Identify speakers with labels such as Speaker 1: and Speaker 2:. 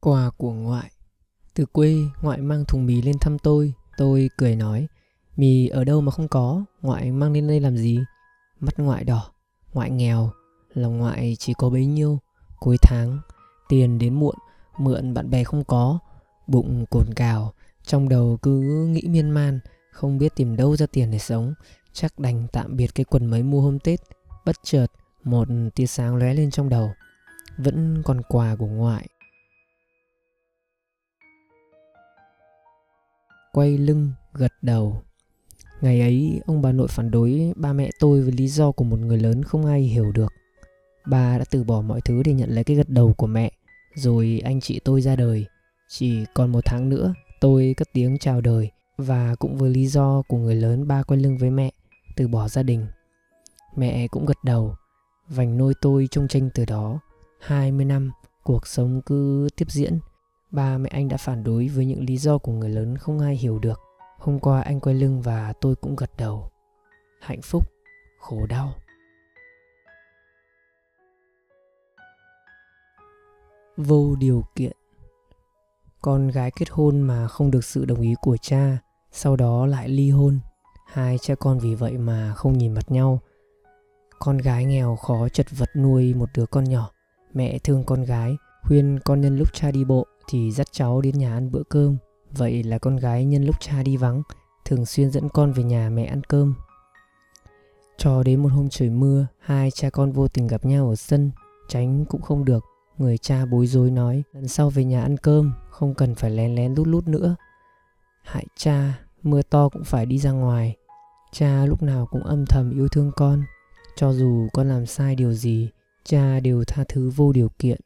Speaker 1: Quà của ngoại. Từ quê, ngoại mang thùng mì lên thăm tôi Tôi cười nói, Mì ở đâu mà không có? Ngoại mang lên đây làm gì? Mắt ngoại đỏ, Ngoại nghèo, Lòng ngoại chỉ có bấy nhiêu. Cuối tháng, Tiền đến muộn, Mượn bạn bè không có, Bụng cồn cào, Trong đầu cứ nghĩ miên man, Không biết tìm đâu ra tiền để sống. Chắc đành tạm biệt cái quần mới mua hôm Tết. Bất chợt, Một tia sáng lóe lên trong đầu. Vẫn còn quà của ngoại. Quay lưng, gật đầu. Ngày ấy, ông bà nội phản đối ba mẹ tôi với lý do của một người lớn không ai hiểu được. Ba đã từ bỏ mọi thứ để nhận lấy cái gật đầu của mẹ, rồi anh chị tôi ra đời. Chỉ còn một tháng nữa, tôi cất tiếng chào đời và cũng với lý do của người lớn ba quay lưng với mẹ, từ bỏ gia đình. Mẹ cũng gật đầu, vành nôi tôi trông tranh từ đó. 20 năm, cuộc sống cứ tiếp diễn. Ba mẹ anh đã phản đối với những lý do của người lớn không ai hiểu được. Hôm qua anh quay lưng và tôi cũng gật đầu. Hạnh phúc, khổ đau. Vô điều kiện Con gái kết hôn mà không được sự đồng ý của cha, sau đó lại ly hôn. Hai cha con vì vậy mà không nhìn mặt nhau. Con gái nghèo khó chật vật nuôi một đứa con nhỏ. Mẹ thương con gái, khuyên con nhân lúc cha đi bộ thì dắt cháu đến nhà ăn bữa cơm. Vậy là con gái nhân lúc cha đi vắng, thường xuyên dẫn con về nhà mẹ ăn cơm. Cho đến một hôm trời mưa, hai cha con vô tình gặp nhau ở sân, tránh cũng không được. Người cha bối rối nói, lần sau về nhà ăn cơm, không cần phải lén lén lút lút nữa. Hại cha, mưa to cũng phải đi ra ngoài. Cha lúc nào cũng âm thầm yêu thương con. Cho dù con làm sai điều gì, cha đều tha thứ vô điều kiện.